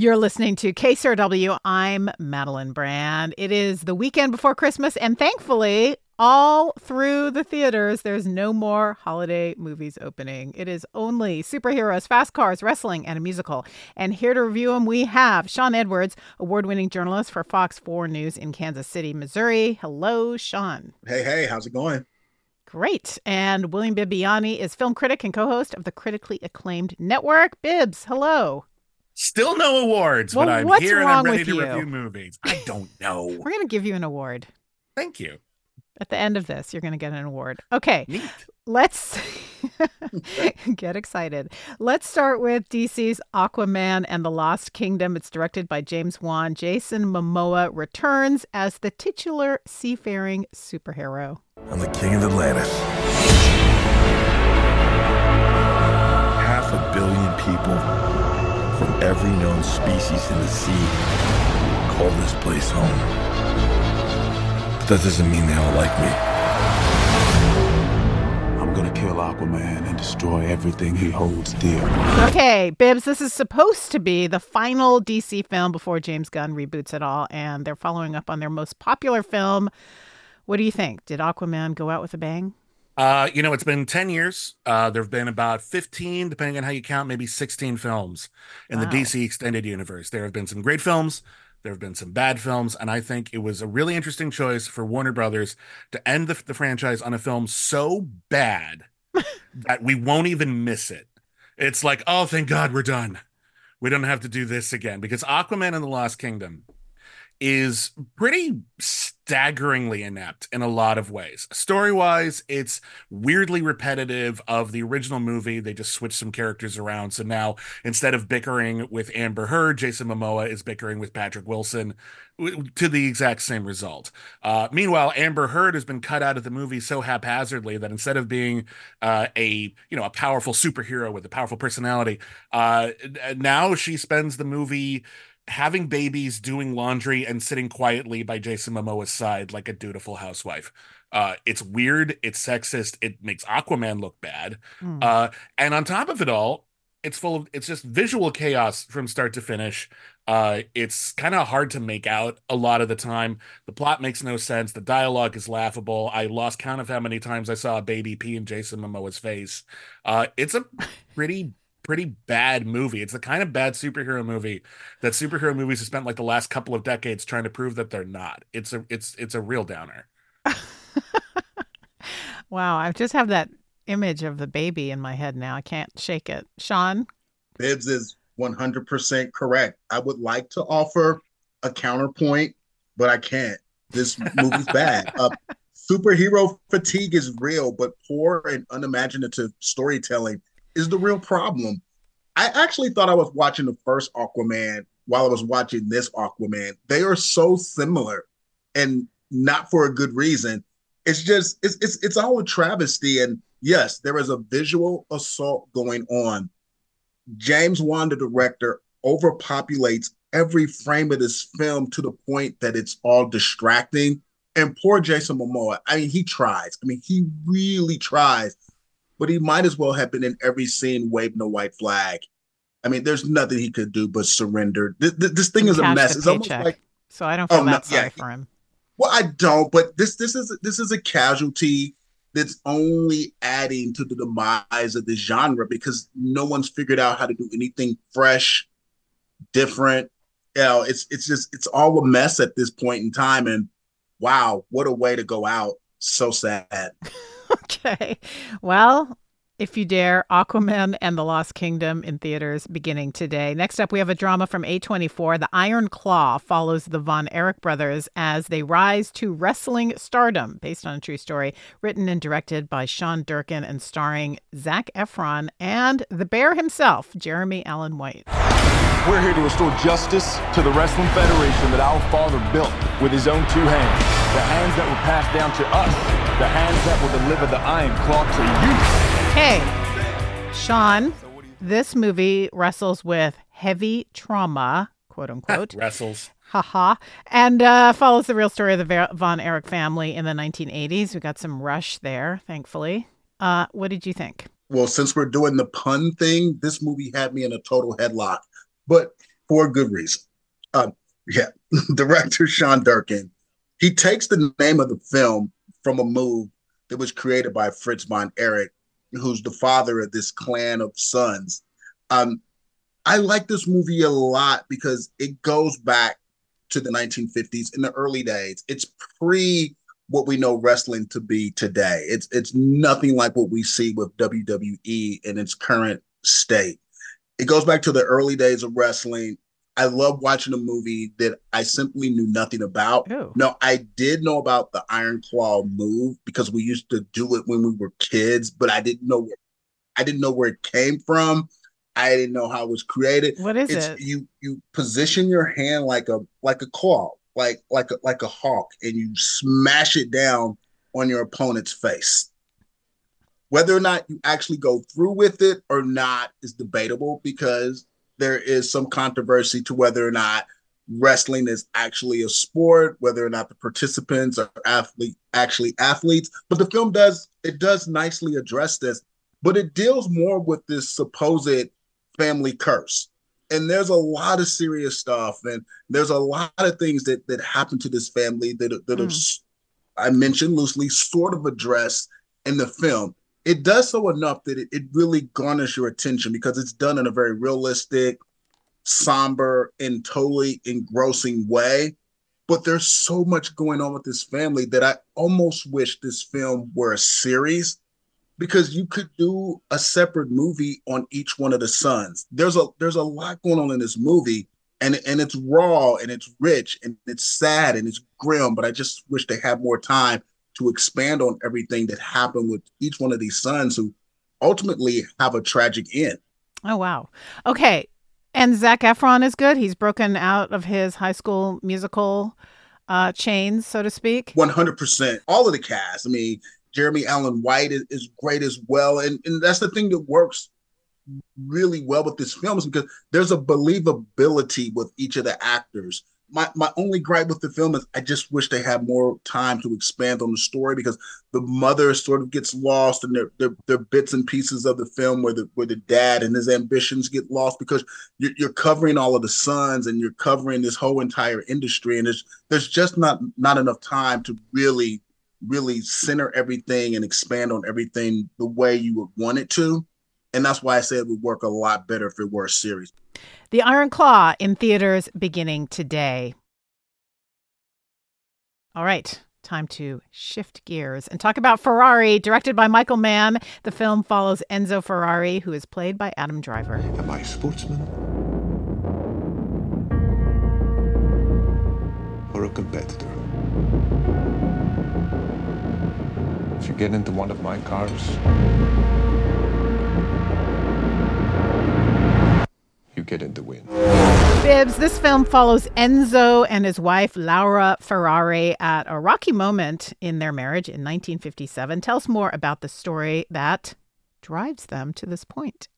You're listening to KCRW. I'm Madeline Brand. It is the weekend before Christmas, and thankfully, all through the theaters, there's no more holiday movies opening. It is only superheroes, fast cars, wrestling, and a musical. And here to review them, we have Shawn Edwards, award winning journalist for Fox 4 News in Kansas City, Missouri. Hello, Shawn. Hey, hey, how's it going? Great. And William Bibbiani is film critic and co host of the critically acclaimed network. Bibbs, hello. Still no awards, well, but I'm what's here and I'm ready with to you? review movies. I don't know. We're going to give you an award. Thank you. At the end of this, you're going to get an award. Okay, Neat. let's get excited. Let's start with DC's Aquaman and the Lost Kingdom. It's directed by James Wan. Jason Momoa returns as the titular seafaring superhero. I'm the king of Atlantis. Half a billion people from every known species in the sea call this place home. But that doesn't mean they all like me. I'm gonna kill Aquaman and destroy everything he holds dear. Okay, Bibbs, this is supposed to be the final DC film before James Gunn reboots it all, and they're following up on their most popular film. What do you think? Did Aquaman go out with a bang? Uh, you know, it's been 10 years. Uh, there have been about 15, depending on how you count, maybe 16 films in Wow. the DC extended universe. There have been some great films, there have been some bad films, and I think it was a really interesting choice for Warner Brothers to end the, the franchise on a film so bad that we won't even miss it. It's like, oh, thank God we're done. We don't have to do this again because Aquaman and the Lost Kingdom is pretty staggeringly inept in a lot of ways. Story wise, it's weirdly repetitive of the original movie. They just switched some characters around. So now instead of bickering with Amber Heard, Jason Momoa is bickering with Patrick Wilson to the exact same result. Uh, meanwhile, Amber Heard has been cut out of the movie so haphazardly that instead of being uh, a you know a powerful superhero with a powerful personality, uh, now she spends the movie having babies, doing laundry, and sitting quietly by Jason Momoa's side like a dutiful housewife. Uh, it's weird. It's sexist. It makes Aquaman look bad. Hmm. Uh, and on top of it all, it's full of it's just visual chaos from start to finish. Uh, it's kind of hard to make out a lot of the time. The plot makes no sense. The dialogue is laughable. I lost count of how many times I saw a baby pee in Jason Momoa's face. Uh, it's a pretty pretty bad movie. It's the kind of bad superhero movie that superhero movies have spent like the last couple of decades trying to prove that they're not. It's a it's it's a real downer. Wow, I just have that image of the baby in my head now. I can't shake it. Shawn? Bibbs is 100% correct. I would like to offer a counterpoint, but I can't. This movie's bad. Uh, superhero fatigue is real, but poor and unimaginative storytelling is the real problem. I actually thought I was watching the first Aquaman while I was watching this Aquaman. They are so similar and not for a good reason. It's just it's it's it's all a travesty and yes, there is a visual assault going on. James Wan, the director, overpopulates every frame of this film to the point that it's all distracting. And poor Jason Momoa, I mean, he tries. I mean, he really tries, but he might as well have been in every scene waving a white flag. I mean, there's nothing he could do but surrender. This, this thing is a mess. It's almost like So I don't oh, feel Oh, no, sorry yeah. for him. well, I don't, but this this is this is a casualty that's only adding to the demise of the genre because no one's figured out how to do anything fresh, different. You know, it's it's just it's all a mess at this point in time. And wow, what a way to go out. So sad. Okay. Well, if you dare, Aquaman and the Lost Kingdom in theaters beginning today. Next up, we have a drama from A24. The Iron Claw follows the Von Erich brothers as they rise to wrestling stardom, based on a true story, written and directed by Sean Durkin and starring Zac Efron and the bear himself, Jeremy Allen White. We're here to restore justice to the Wrestling Federation that our father built with his own two hands. The hands that were passed down to us. The hands that will deliver the Iron Claw to you. Hey, Shawn, this movie wrestles with heavy trauma, quote unquote. Wrestles. haha, and uh, follows the real story of the Von Erich family in the 1980s. We got some Rush there, thankfully. Uh, what did you think? Well, since we're doing the pun thing, this movie had me in a total headlock. But for a good reason. Um, yeah, director Sean Durkin, he takes the name of the film from a move that was created by Fritz von Erich, who's the father of this clan of sons. Um, I like this movie a lot because it goes back to the 1950s in the early days. It's pre what we know wrestling to be today. It's it's nothing like what we see with WWE in its current state. It goes back to the early days of wrestling. I love watching a movie that I simply knew nothing about. Oh. Ew. No, I did know about the Iron Claw move because we used to do it when we were kids, but I didn't know where I didn't know where it came from. I didn't know how it was created. What is it's, it? You you position your hand like a like a claw, like like a like a hawk, and you smash it down on your opponent's face. Whether or not you actually go through with it or not is debatable because there is some controversy to whether or not wrestling is actually a sport, whether or not the participants are athlete actually athletes. But the film does it does nicely address this, but it deals more with this supposed family curse. And there's a lot of serious stuff, and there's a lot of things that that happen to this family that that are mm. I mentioned loosely sort of addressed in the film. It does so enough that it, it really garners your attention because it's done in a very realistic, somber, and totally engrossing way. But there's so much going on with this family that I almost wish this film were a series because you could do a separate movie on each one of the sons. There's a there's a lot going on in this movie and and it's raw and it's rich and it's sad and it's grim, but I just wish they had more time to expand on everything that happened with each one of these sons who ultimately have a tragic end. Oh wow. Okay. And Zac Efron is good. He's broken out of his high school musical uh, chains, so to speak. 100%. All of the cast. I mean, Jeremy Allen White is, is great as well. And, and that's the thing that works really well with this film is because there's a believability with each of the actors. My my only gripe with the film is I just wish they had more time to expand on the story because the mother sort of gets lost and there are bits and pieces of the film where the where the dad and his ambitions get lost because you're, you're covering all of the sons and you're covering this whole entire industry and there's there's just not not enough time to really really center everything and expand on everything the way you would want it to. And that's why I said it would work a lot better if it were a series. The Iron Claw in theaters beginning today. All right, time to shift gears and talk about Ferrari, directed by Michael Mann. The film follows Enzo Ferrari, who is played by Adam Driver. Am I a sportsman? Or a competitor? If you get into one of my cars, get in the win. Bibbs, this film follows Enzo and his wife Laura Ferrari at a rocky moment in their marriage in 1957. Tell us more about the story that drives them to this point.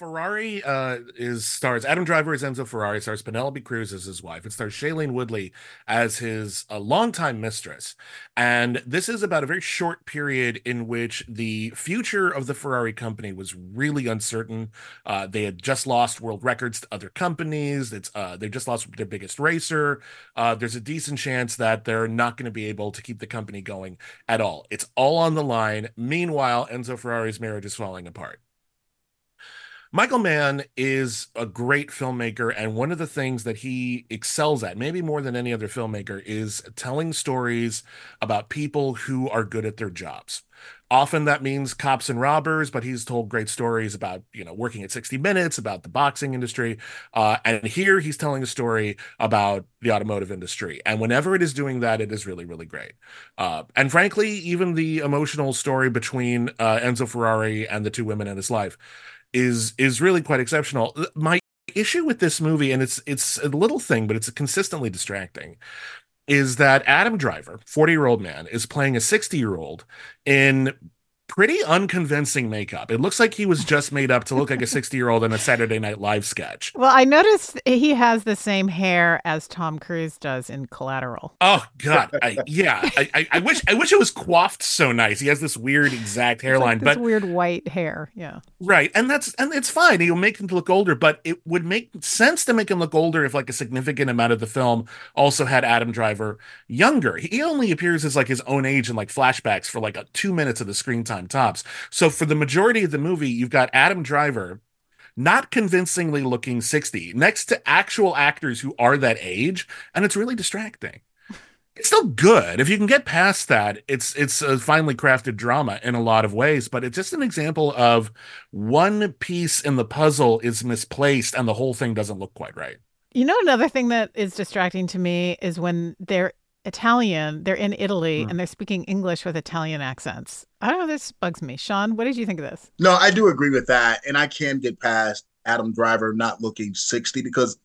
Ferrari uh, is stars Adam Driver as Enzo Ferrari, stars Penelope Cruz as his wife. It stars Shailene Woodley as his uh, longtime mistress. And this is about a very short period in which the future of the Ferrari company was really uncertain. Uh, they had just lost world records to other companies. It's uh, they just lost their biggest racer. Uh, there's a decent chance that they're not going to be able to keep the company going at all. It's all on the line. Meanwhile, Enzo Ferrari's marriage is falling apart. Michael Mann is a great filmmaker, and one of the things that he excels at, maybe more than any other filmmaker, is telling stories about people who are good at their jobs. Often that means cops and robbers, but he's told great stories about, you know, working at 60 Minutes, about the boxing industry. Uh, and here he's telling a story about the automotive industry. And whenever it is doing that, it is really, really great. Uh, and frankly, even the emotional story between uh, Enzo Ferrari and the two women in his life is is really quite exceptional. My issue with this movie, and it's it's a little thing, but it's consistently distracting, is that Adam Driver, 40 year old man, is playing a 60 year old in pretty unconvincing makeup. It looks like he was just made up to look like a 60 year old in a Saturday Night Live sketch. Well, I noticed he has the same hair as Tom Cruise does in Collateral. Oh God, I, yeah. I, I, I, wish I wish it was coiffed so nice. He has this weird exact hairline, like but weird white hair. Yeah, right, and that's and it's fine. He'll make him look older, but it would make sense to make him look older if like a significant amount of the film also had Adam Driver younger. He only appears as like his own age in like flashbacks for like a, two minutes of the screen time tops. So for the majority of the movie, you've got Adam Driver not convincingly looking 60 next to actual actors who are that age and it's really distracting. It's still good. If you can get past that it's it's a finely crafted drama in a lot of ways but it's just an example of one piece in the puzzle is misplaced and the whole thing doesn't look quite right. You know another thing that is distracting to me is when they're Italian. They're in Italy Hmm. and they're speaking English with Italian accents. I don't know. This bugs me. Shawn, what did you think of this? No, I do agree with that. And I can get past Adam Driver not looking 60 because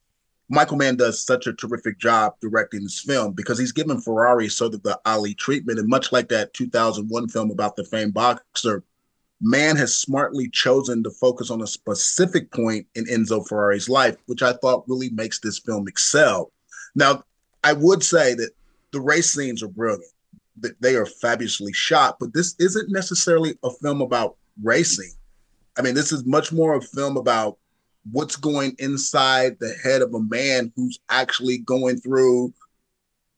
Michael Mann does such a terrific job directing this film because he's given Ferrari sort of the Ali treatment. And much like that 2001 film about the famed boxer, Mann has smartly chosen to focus on a specific point in Enzo Ferrari's life, which I thought really makes this film excel. Now, I would say that the race scenes are brilliant. They are fabulously shot, but this isn't necessarily a film about racing. I mean, this is much more a film about what's going inside the head of a man who's actually going through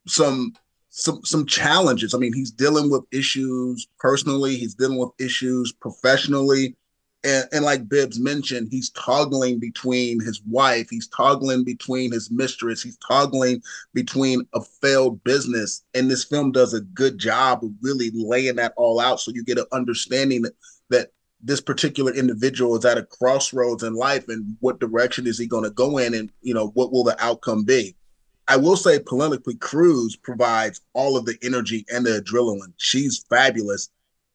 some some some challenges. I mean, he's dealing with issues personally, he's dealing with issues professionally. And, and like Bibbs mentioned, he's toggling between his wife, he's toggling between his mistress, he's toggling between a failed business. And this film does a good job of really laying that all out so you get an understanding that, that this particular individual is at a crossroads in life and what direction is he going to go in and you know what will the outcome be? I will say Penelope cruz provides all of the energy and the adrenaline. She's fabulous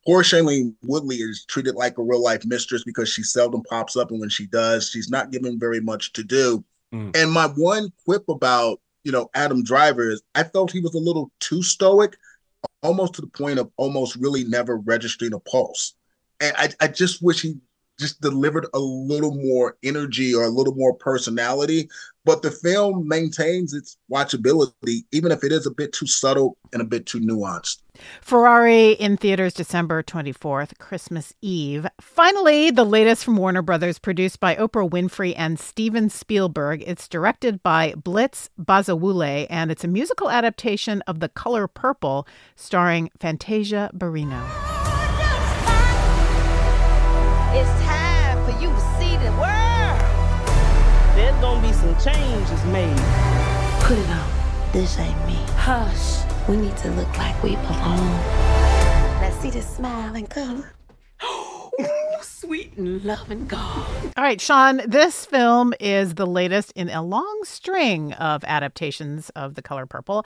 poor shailene woodley is treated like a real life mistress because she seldom pops up and when she does she's not given very much to do Mm. and my one quip about you know adam driver is i felt he was a little too stoic almost to the point of almost really never registering a pulse and I, I just wish he just delivered a little more energy or a little more personality. But the film maintains its watchability, even if it is a bit too subtle and a bit too nuanced. Ferrari in theaters December 24th, Christmas Eve. Finally, the latest from Warner Brothers, produced by Oprah Winfrey and Steven Spielberg. It's directed by Blitz Bazawule, and it's a musical adaptation of The Color Purple, starring Fantasia Barrino. There's gonna be some changes made. Put it on. This ain't me. Hush. We need to look like we belong. Let's see the smile and color. Sweet and loving God. All right, Shawn, this film is the latest in a long string of adaptations of The Color Purple.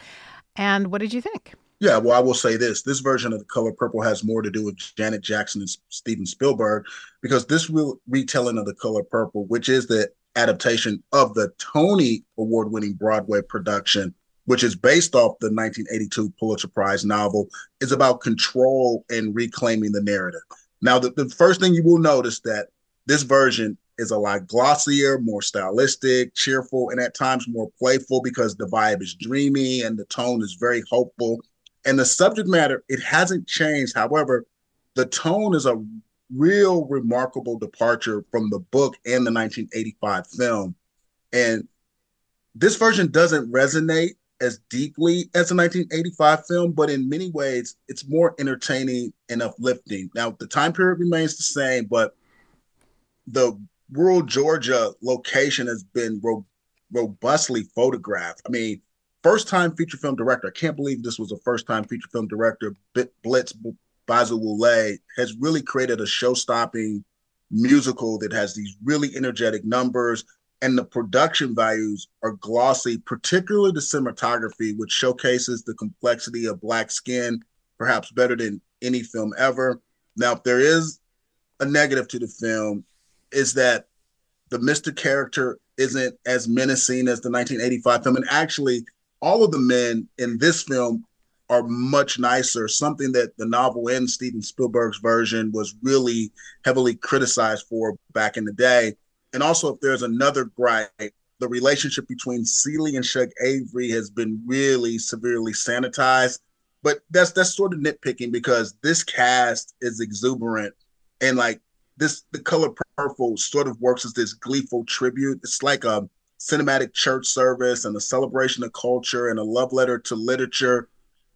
And what did you think? Yeah, well, I will say this: this version of the Color Purple has more to do with Janet Jackson and Steven Spielberg, because this real retelling of the Color Purple, which is the adaptation of the Tony Award-winning Broadway production, which is based off the 1982 Pulitzer Prize novel, is about control and reclaiming the narrative. Now, the, the first thing you will notice that this version is a lot glossier, more stylistic, cheerful, and at times more playful because the vibe is dreamy and the tone is very hopeful. And the subject matter, it hasn't changed. However, the tone is a real remarkable departure from the book and the 1985 film. And this version doesn't resonate as deeply as the 1985 film, but in many ways, it's more entertaining and uplifting. Now, the time period remains the same, but the rural Georgia location has been ro- robustly photographed. I mean, first time feature film director. I can't believe this was a first time feature film director. B- Blitz Bazawule has really created a show stopping musical that has these really energetic numbers. And the production values are glossy, particularly the cinematography, which showcases the complexity of Black skin, perhaps better than any film ever. Now, if there is a negative to the film, is that the Mr. character isn't as menacing as the 1985 film. And actually, all of the men in this film are much nicer. Something that the novel and Steven Spielberg's version was really heavily criticized for back in the day. And also, if there's another gripe, the relationship between Celie and Shug Avery has been really severely sanitized. But that's that's sort of nitpicking because this cast is exuberant and like this the color purple sort of works as this gleeful tribute. It's like a cinematic church service and a celebration of culture and a love letter to literature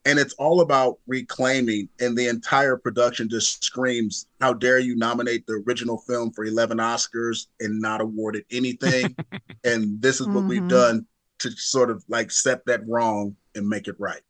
and it's all about reclaiming and the entire production just screams how dare you nominate the original film for 11 oscars and not awarded anything and this is what mm-hmm. we've done to sort of like set that wrong and make it right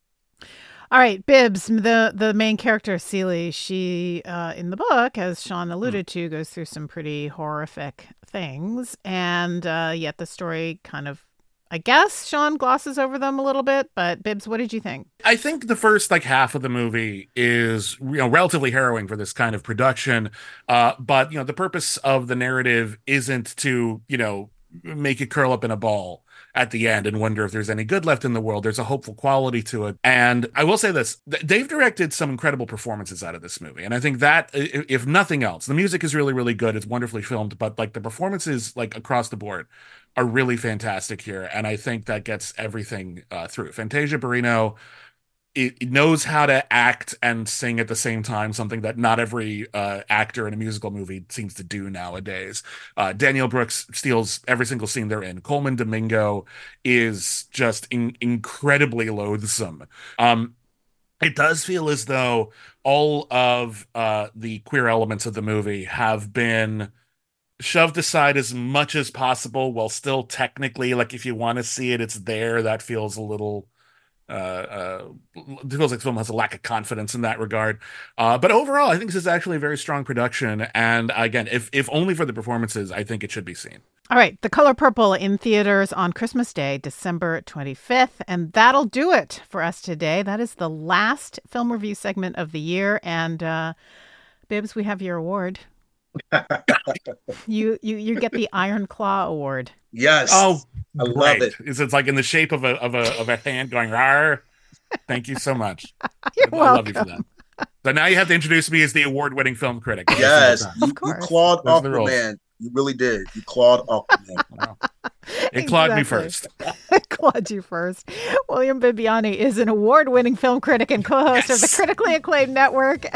all right, Bibbs, the the main character Celie, she uh, in the book, as Shawn hmm. alluded to, goes through some pretty horrific things, and uh, yet the story kind of I guess Shawn glosses over them a little bit, but Bibbs, what did you think? I think the first like half of the movie is you know relatively harrowing for this kind of production, uh, but you know the purpose of the narrative isn't to you know make it curl up in a ball at the end and wonder if there's any good left in the world. There's a hopeful quality to it. And I will say this they've directed some incredible performances out of this movie. And I think that, if nothing else, the music is really, really good. It's wonderfully filmed, but like the performances, like across the board, are really fantastic here. And I think that gets everything uh, through. Fantasia Barrino it, knows how to act and sing at the same time, something that not every uh, actor in a musical movie seems to do nowadays. Uh, Danielle Brooks steals every single scene they're in. Colman Domingo is just in- incredibly loathsome. Um, it does feel as though all of uh, the queer elements of the movie have been shoved aside as much as possible while still technically like if you want to see it it's there that feels a little uh, uh, feels like the film has a lack of confidence in that regard. Uh, but overall, I think this is actually a very strong production. And again, if if only for the performances, I think it should be seen. All right, The Color Purple in theaters on Christmas Day, December 25th. And that'll do it for us today. That is the last film review segment of the year. And uh, Bibbs, we have your award. You you you get the Iron Claw Award. Yes. Oh, I great. love it. Is it's like in the shape of a of a of a hand going rar. Thank you so much. You're I, welcome. I love you for that. So now you have to introduce me as the award-winning film critic. Yes, of course. You clawed off the man. You really did. You clawed off the man. Wow. It clawed me first. it clawed you first. William Bibbiani is an award-winning film critic and co-host yes. of the critically acclaimed network.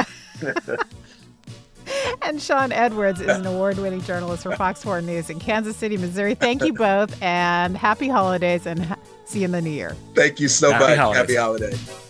And Shawn Edwards is an award winning journalist for Fox 4 News in Kansas City, Missouri. Thank you both, and happy holidays, and ha- see you in the new year. Thank you so happy much. Holidays. Happy holidays.